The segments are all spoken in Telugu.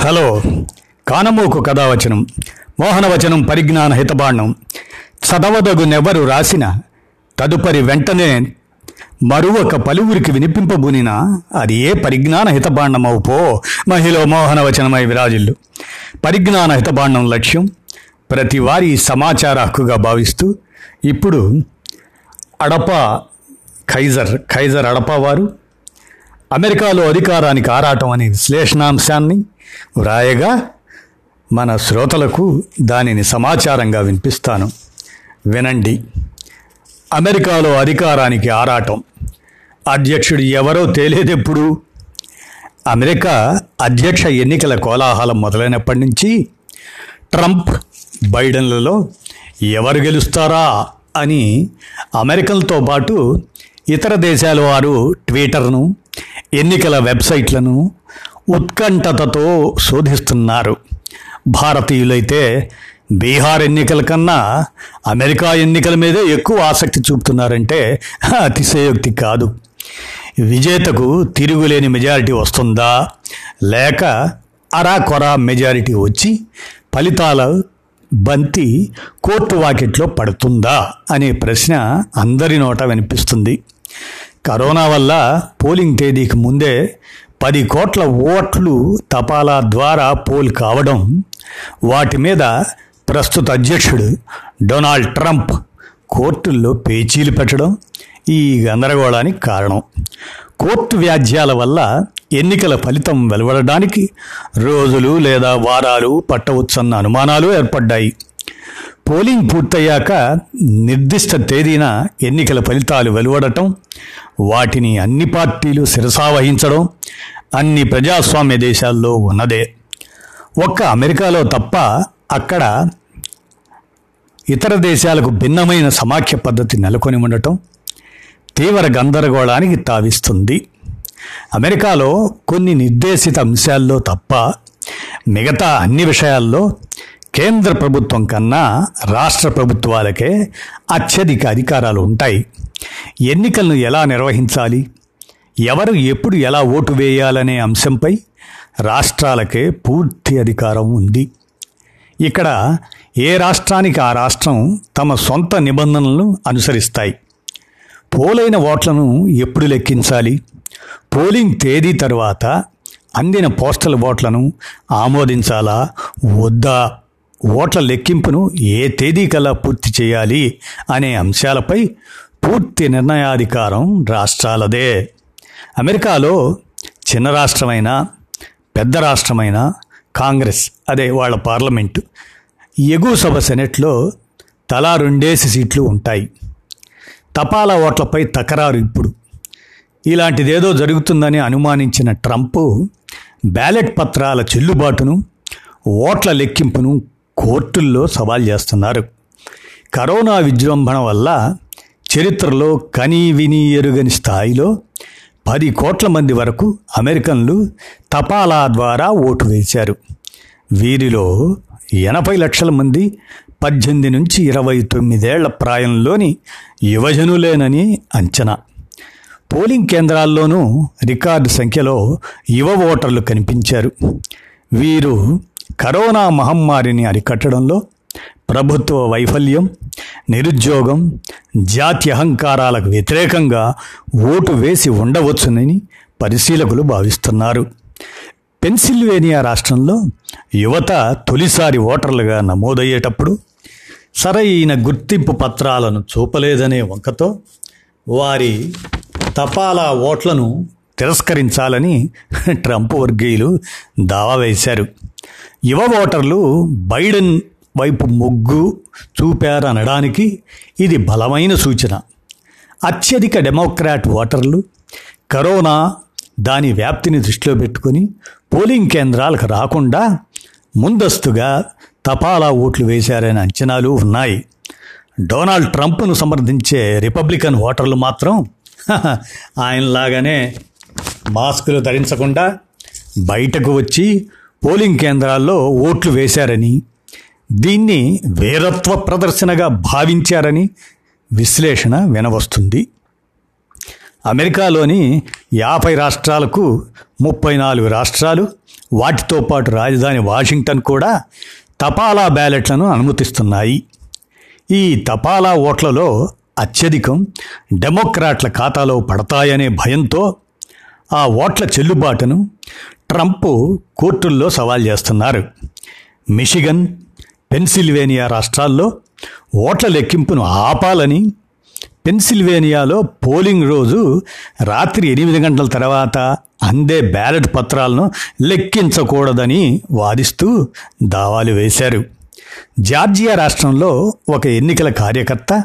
హలో. కానమోకు కథావచనం మోహనవచనం పరిజ్ఞాన హితబాండం. చదవదగునెవరు రాసిన తదుపరి వెంటనే మరువక పలువురికి వినిపింపబూనినా అది ఏ పరిజ్ఞాన హితబాండమవు పో మహిళ మోహనవచనమై విరాజిల్లు. పరిజ్ఞాన హితబాండం లక్ష్యం ప్రతి వారి సమాచార హక్కుగా భావిస్తూ ఇప్పుడు అడప ఖైజర్ ఖైజర్ అడప వారు అమెరికాలో అధికారానికి ఆరాటం అనే విశ్లేషణాంశాన్ని వ్రాయగా మన శ్రోతలకు దానిని సమాచారంగా వినిపిస్తాను. వినండి. అమెరికాలో అధికారానికి ఆరాటం. అధ్యక్షుడు ఎవరో తేలేదెప్పుడు అమెరికా అధ్యక్ష ఎన్నికల కోలాహలం మొదలైనప్పటి నుంచి ట్రంప్ బైడెన్లలో ఎవరు గెలుస్తారా అని అమెరికన్తో పాటు ఇతర దేశాల వారు ట్విట్టర్ను ఎన్నికల వెబ్సైట్లను ఉత్కంఠతతో శోధిస్తున్నారు. భారతీయులైతే బీహార్ ఎన్నికల కన్నా అమెరికా ఎన్నికల మీదే ఎక్కువ ఆసక్తి చూపుతున్నారంటే అతిశయోక్తి కాదు. విజేతకు తిరుగులేని మెజారిటీ వస్తుందా? లేక అరాకొరా మెజారిటీ వచ్చి ఫలితాల బంతి కోర్టు వాకిట్లో పడుతుందా? అనే ప్రశ్న అందరి నోట వినిపిస్తుంది. కరోనా వల్ల పోలింగ్ తేదీకి ముందే పది కోట్ల ఓట్లు తపాలా ద్వారా పోల్ కావడం వాటి మీద ప్రస్తుత అధ్యక్షుడు డొనాల్డ్ ట్రంప్ కోర్టుల్లో పేచీలు పెట్టడం ఈ గందరగోళానికి కారణం. కోర్టు వ్యాజ్యాల వల్ల ఎన్నికల ఫలితం వెలువడడానికి రోజులు లేదా వారాలు పట్టవచ్చన్న అనుమానాలు ఏర్పడ్డాయి. పోలింగ్ పూర్తయ్యాక నిర్దిష్ట తేదీన ఎన్నికల ఫలితాలు వెలువడటం వాటిని అన్ని పార్టీలు శిరసావహించడం అన్ని ప్రజాస్వామ్య దేశాల్లో ఉన్నదే. ఒక్క అమెరికాలో తప్ప అక్కడ ఇతర దేశాలకు భిన్నమైన సమాఖ్య పద్ధతి నెలకొని ఉండటం తీవ్ర గందరగోళానికి తావిస్తుంది. అమెరికాలో కొన్ని నిర్దేశిత అంశాల్లో తప్ప మిగతా అన్ని విషయాల్లో కేంద్ర ప్రభుత్వం కన్నా రాష్ట్ర ప్రభుత్వాలకే అత్యధిక అధికారాలు ఉంటాయి. ఎన్నికలను ఎలా నిర్వహించాలి? ఎవరు ఎప్పుడు ఎలా ఓటు వేయాలనే అంశంపై రాష్ట్రాలకే పూర్తి అధికారం ఉంది. ఇక్కడ ఏ రాష్ట్రానికి ఆ రాష్ట్రం తమ సొంత నిబంధనలను అనుసరిస్తాయి. పోలైన ఓట్లను ఎప్పుడు లెక్కించాలి? పోలింగ్ తేదీ తర్వాత అందిన పోస్టల్ ఓట్లను ఆమోదించాలా? వద్దా? ఓట్ల లెక్కింపును ఏ తేదీ కల్లా పూర్తి చేయాలి అనే అంశాలపై పూర్తి నిర్ణయాధికారం రాష్ట్రాలదే. అమెరికాలో చిన్న రాష్ట్రమైన పెద్ద రాష్ట్రమైన కాంగ్రెస్ అదే వాళ్ళ పార్లమెంటు ఎగువ సభ సెనెట్లో తలా రెండేసి సీట్లు ఉంటాయి. తపాలా ఓట్లపై తకరారు ఇప్పుడు. ఇలాంటిదేదో జరుగుతుందని అనుమానించిన ట్రంప్ బ్యాలెట్ పత్రాల చెల్లుబాటును ఓట్ల లెక్కింపును కోర్టుల్లో సవాల్ చేస్తున్నారు. కరోనా విజృంభణ వల్ల చరిత్రలో కనీ విని ఎరుగని స్థాయిలో పది కోట్ల మంది వరకు అమెరికన్లు తపాలా ద్వారా ఓటు వేశారు. వీరిలో ఎనభై లక్షల మంది పద్దెనిమిది నుంచి ఇరవై తొమ్మిదేళ్ళ ప్రాయంలోని యువజనులేనని అంచనా. పోలింగ్ కేంద్రాల్లోనూ రికార్డు సంఖ్యలో యువ ఓటర్లు కనిపించారు. వీరు కరోనా మహమ్మారిని అరికట్టడంలో ప్రభుత్వ వైఫల్యం నిరుద్యోగం జాతి అహంకారాలకు వ్యతిరేకంగా ఓటు వేసి ఉండవచ్చునని పరిశీలకులు భావిస్తున్నారు. పెన్సిల్వేనియా రాష్ట్రంలో యువత తొలిసారి ఓటర్లుగా నమోదయ్యేటప్పుడు సరైన గుర్తింపు పత్రాలను చూపలేదనే వంకతో వారి తపాలా ఓట్లను తిరస్కరించాలని ట్రంప్ వర్గీయులు దావా వేశారు. యువ ఓటర్లు బైడెన్ వైపు మొగ్గు చూపారనడానికి ఇది బలమైన సూచన. అత్యధిక డెమోక్రాట్ ఓటర్లు కరోనా దాని వ్యాప్తిని దృష్టిలో పెట్టుకొని పోలింగ్ కేంద్రాలకు రాకుండా ముందస్తుగా తపాలా ఓట్లు వేశారనే అంచనాలు ఉన్నాయి. డొనాల్డ్ ట్రంప్ను సమర్థించే రిపబ్లికన్ ఓటర్లు మాత్రం ఆయనలాగానే మాస్కులు ధరించకుండా బయటకు వచ్చి పోలింగ్ కేంద్రాల్లో ఓట్లు వేశారని దీన్ని వీరత్వ ప్రదర్శనగా భావించారని విశ్లేషణ వినవస్తుంది. అమెరికాలోని యాభై రాష్ట్రాలకు ముప్పై నాలుగు రాష్ట్రాలు వాటితో పాటు రాజధాని వాషింగ్టన్ కూడా తపాలా బ్యాలెట్లను అనుమతిస్తున్నాయి. ఈ తపాలా ఓట్లలో అత్యధికం డెమోక్రాట్ల ఖాతాలో పడతాయనే భయంతో ఆ ఓట్ల చెల్లుబాటును ట్రంప్ కోర్టుల్లో సవాల్ చేస్తున్నారు. మిషిగన్ పెన్సిల్వేనియా రాష్ట్రాల్లో ఓట్ల లెక్కింపును ఆపాలని పెన్సిల్వేనియాలో పోలింగ్ రోజు రాత్రి ఎనిమిది గంటల తర్వాత అందే బ్యాలెట్ పత్రాలను లెక్కించకూడదని వాదిస్తూ దావాలు వేశారు. జార్జియా రాష్ట్రంలో ఒక ఎన్నికల కార్యకర్త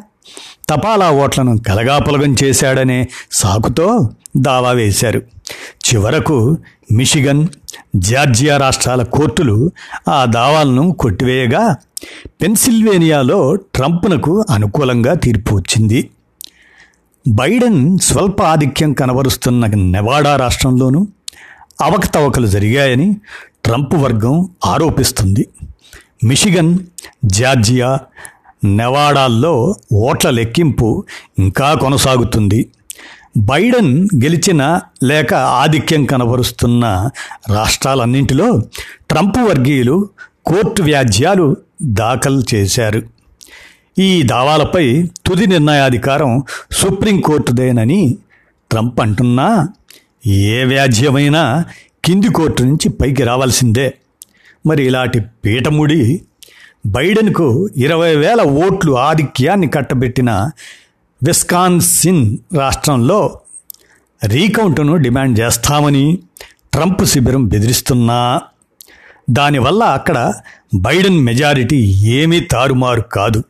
తపాలా ఓట్లను కలగాపులగం చేశాడనే సాకుతో దావా వేశారు. చివరకు మిషిగన్ జార్జియా రాష్ట్రాల కోర్టులు ఆ దావాలను కొట్టివేయగా పెన్సిల్వేనియాలో ట్రంప్నకు అనుకూలంగా తీర్పు వచ్చింది. బైడెన్ స్వల్ప ఆధిక్యం కనబరుస్తున్న నెవాడా రాష్ట్రంలోనూ అవకతవకలు జరిగాయని ట్రంప్ వర్గం ఆరోపిస్తుంది. మిషిగన్ జార్జియా నెవాడాల్లో ఓట్ల లెక్కింపు ఇంకా కొనసాగుతుంది. బైడెన్ గెలిచిన లేక ఆధిక్యం కనబరుస్తున్న రాష్ట్రాలన్నింటిలో ట్రంప్ వర్గీయులు కోర్టు వ్యాజ్యాలు దాఖలు చేశారు. ఈ దావాలపై తుది నిర్ణయాధికారం సుప్రీంకోర్టుదేనని ట్రంప్ అంటున్నా ఏ వ్యాజ్యమైనా కింది కోర్టు నుంచి పైకి రావాల్సిందే. మరి ఇలాంటి పీఠముడి బైడెన్కు ఇరవై వేల ఓట్లు ఆధిక్యాన్ని కట్టబెట్టిన విస్కాన్సిన్ రాష్ట్రంలో రీకౌంటును డిమాండ్ చేస్తామని ట్రంప్ శిబిరం బెదిరిస్తున్నా. దానివల్ల అక్కడ బైడెన్ మెజారిటీ ఏమీ తారుమారు కాదు.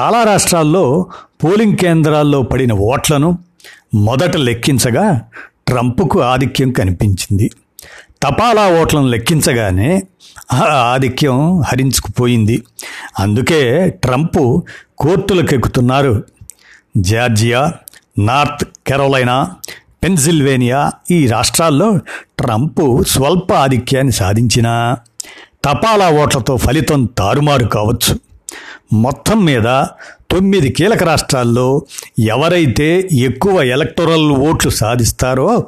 చాలా రాష్ట్రాల్లో పోలింగ్ కేంద్రాల్లో పడిన ఓట్లను మొదట లెక్కించగా ట్రంప్కు ఆధిక్యం కనిపించింది. తపాలా ఓట్లను లెక్కించగానే ఆ ఆధిక్యం హరించుకుపోయింది. అందుకే ట్రంప్ కోర్టులకు ఎక్కుతున్నారు జార్జియా నార్త్ కెరోలైనా పెన్సిల్వేనియా ఈ రాష్ట్రాల్లో ట్రంప్ స్వల్ప ఆధిక్యాన్ని సాధించినా. తపాలా ఓట్లతో ఫలితం తారుమారు కావచ్చు. మొత్తం మీద తొమ్మిది కీలక రాష్ట్రాల్లో ఎవరైతే ఎక్కువ ఎలక్టోరల్ ఓట్లు సాధిస్తారో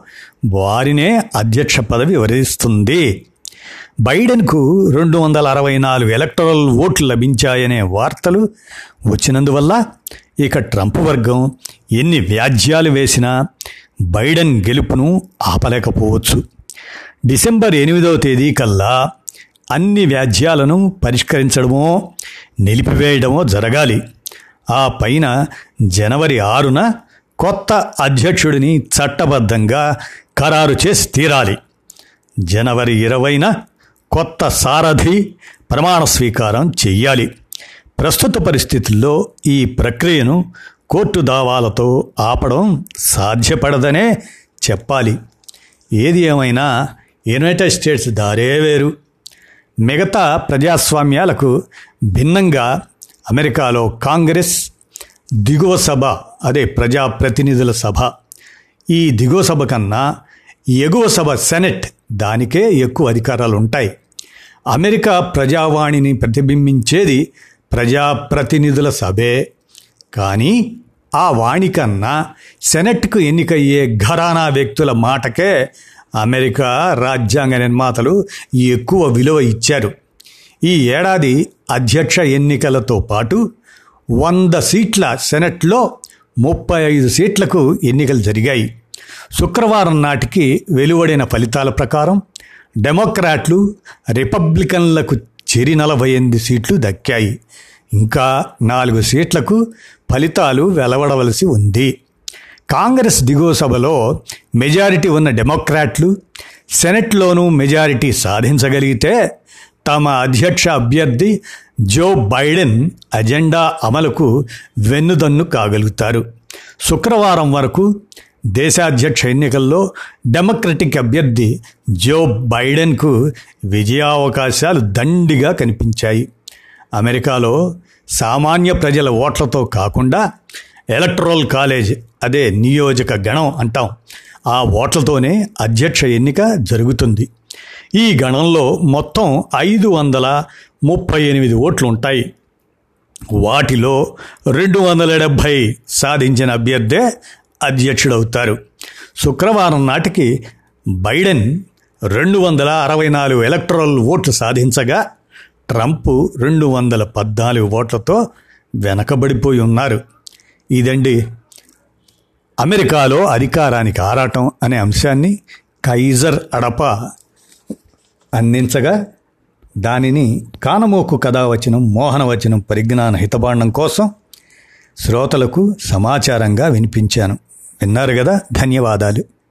వారినే అధ్యక్ష పదవి వరిస్తుంది బైడెన్కు రెండు వందల అరవై నాలుగు ఎలక్టరల్ ఓట్లు లభించాయనే వార్తలు వచ్చినందువల్ల ఇక ట్రంప్ వర్గం ఎన్ని వ్యాజ్యాలు వేసినా బైడెన్ గెలుపును ఆపలేకపోవచ్చు. డిసెంబర్ ఎనిమిదవ తేదీ కల్లా అన్ని వ్యాజ్యాలను పరిష్కరించడమో నిలిపివేయడమో జరగాలి. ఆ పైన జనవరి ఆరున కొత్త అధ్యక్షుడిని చట్టబద్ధంగా ఖరారు చేసి తీరాలి. జనవరి ఇరవైన కొత్త సారథి ప్రమాణ స్వీకారం చెయ్యాలి. ప్రస్తుత పరిస్థితుల్లో ఈ ప్రక్రియను కోర్టు దావాలతో ఆపడం సాధ్యపడదనే చెప్పాలి. ఏది ఏమైనా యునైటెడ్ స్టేట్స్ దారే వేరు. మిగతా ప్రజాస్వామ్యాలకు భిన్నంగా అమెరికాలో కాంగ్రెస్ దిగువ సభ అదే ప్రజాప్రతినిధుల సభ. ఈ దిగువ సభ కన్నా ఎగువ సభ సెనెట్ దానికే ఎక్కువ అధికారాలు ఉంటాయి అమెరికా ప్రజావాణిని ప్రతిబింబించేది ప్రజాప్రతినిధుల సభే. కానీ ఆ వాణి కన్నా సెనెట్కు ఎన్నికయ్యే ఘరానా వ్యక్తుల మాటకే అమెరికా రాజ్యాంగ నిర్మాతలు ఎక్కువ విలువ ఇచ్చారు. ఈ ఏడాది అధ్యక్ష ఎన్నికలతో పాటు వంద సీట్ల సెనెట్లో ముప్పై ఐదు సీట్లకు ఎన్నికలు జరిగాయి. శుక్రవారం నాటికి వెలువడిన ఫలితాల ప్రకారం డెమోక్రాట్లు రిపబ్లికన్లకు చెరి నలభై ఎనిమిది సీట్లు దక్కాయి. ఇంకా నాలుగు సీట్లకు ఫలితాలు వెలవడవలసి ఉంది. కాంగ్రెస్ దిగువ సభలో మెజారిటీ ఉన్న డెమోక్రాట్లు సెనెట్లోనూ మెజారిటీ సాధించగలిగితే తమ అధ్యక్ష అభ్యర్థి జో బైడెన్ అజెండా అమలుకు వెన్నుదన్ను కాగలుగుతారు. శుక్రవారం వరకు దేశాధ్యక్ష ఎన్నికల్లో డెమోక్రటిక్ అభ్యర్థి జో బైడెన్కు విజయావకాశాలు దండిగా కనిపించాయి. అమెరికాలో సామాన్య ప్రజల ఓట్లతో కాకుండా ఎలక్ట్రల్ కాలేజ్ అదే నియోజక గణం అంటాం ఆ ఓట్లతోనే అధ్యక్ష ఎన్నిక జరుగుతుంది. ఈ గణంలో మొత్తం ఐదు వందల ముప్పై ఎనిమిది ఓట్లు ఉంటాయి. వాటిలో రెండు వందల డెబ్భై సాధించిన అభ్యర్థే అధ్యక్షుడవుతారు. శుక్రవారం నాటికి బైడెన్ రెండు వందల అరవై నాలుగు ఎలక్ట్రల్ ఓట్లు సాధించగా ట్రంప్ రెండు వందల పద్నాలుగు ఓట్లతో వెనకబడిపోయి ఉన్నారు. ఇదండి అమెరికాలో అధికారానికి ఆరాటం అనే అంశాన్ని కైజర్ అడప అందించగా దానిని కానమోకు కథావచనం మోహనవచనం పరిజ్ఞాన హితబాండం కోసం శ్రోతలకు సమాచారంగా వినిపించాను. విన్నారు కదా? ధన్యవాదాలు.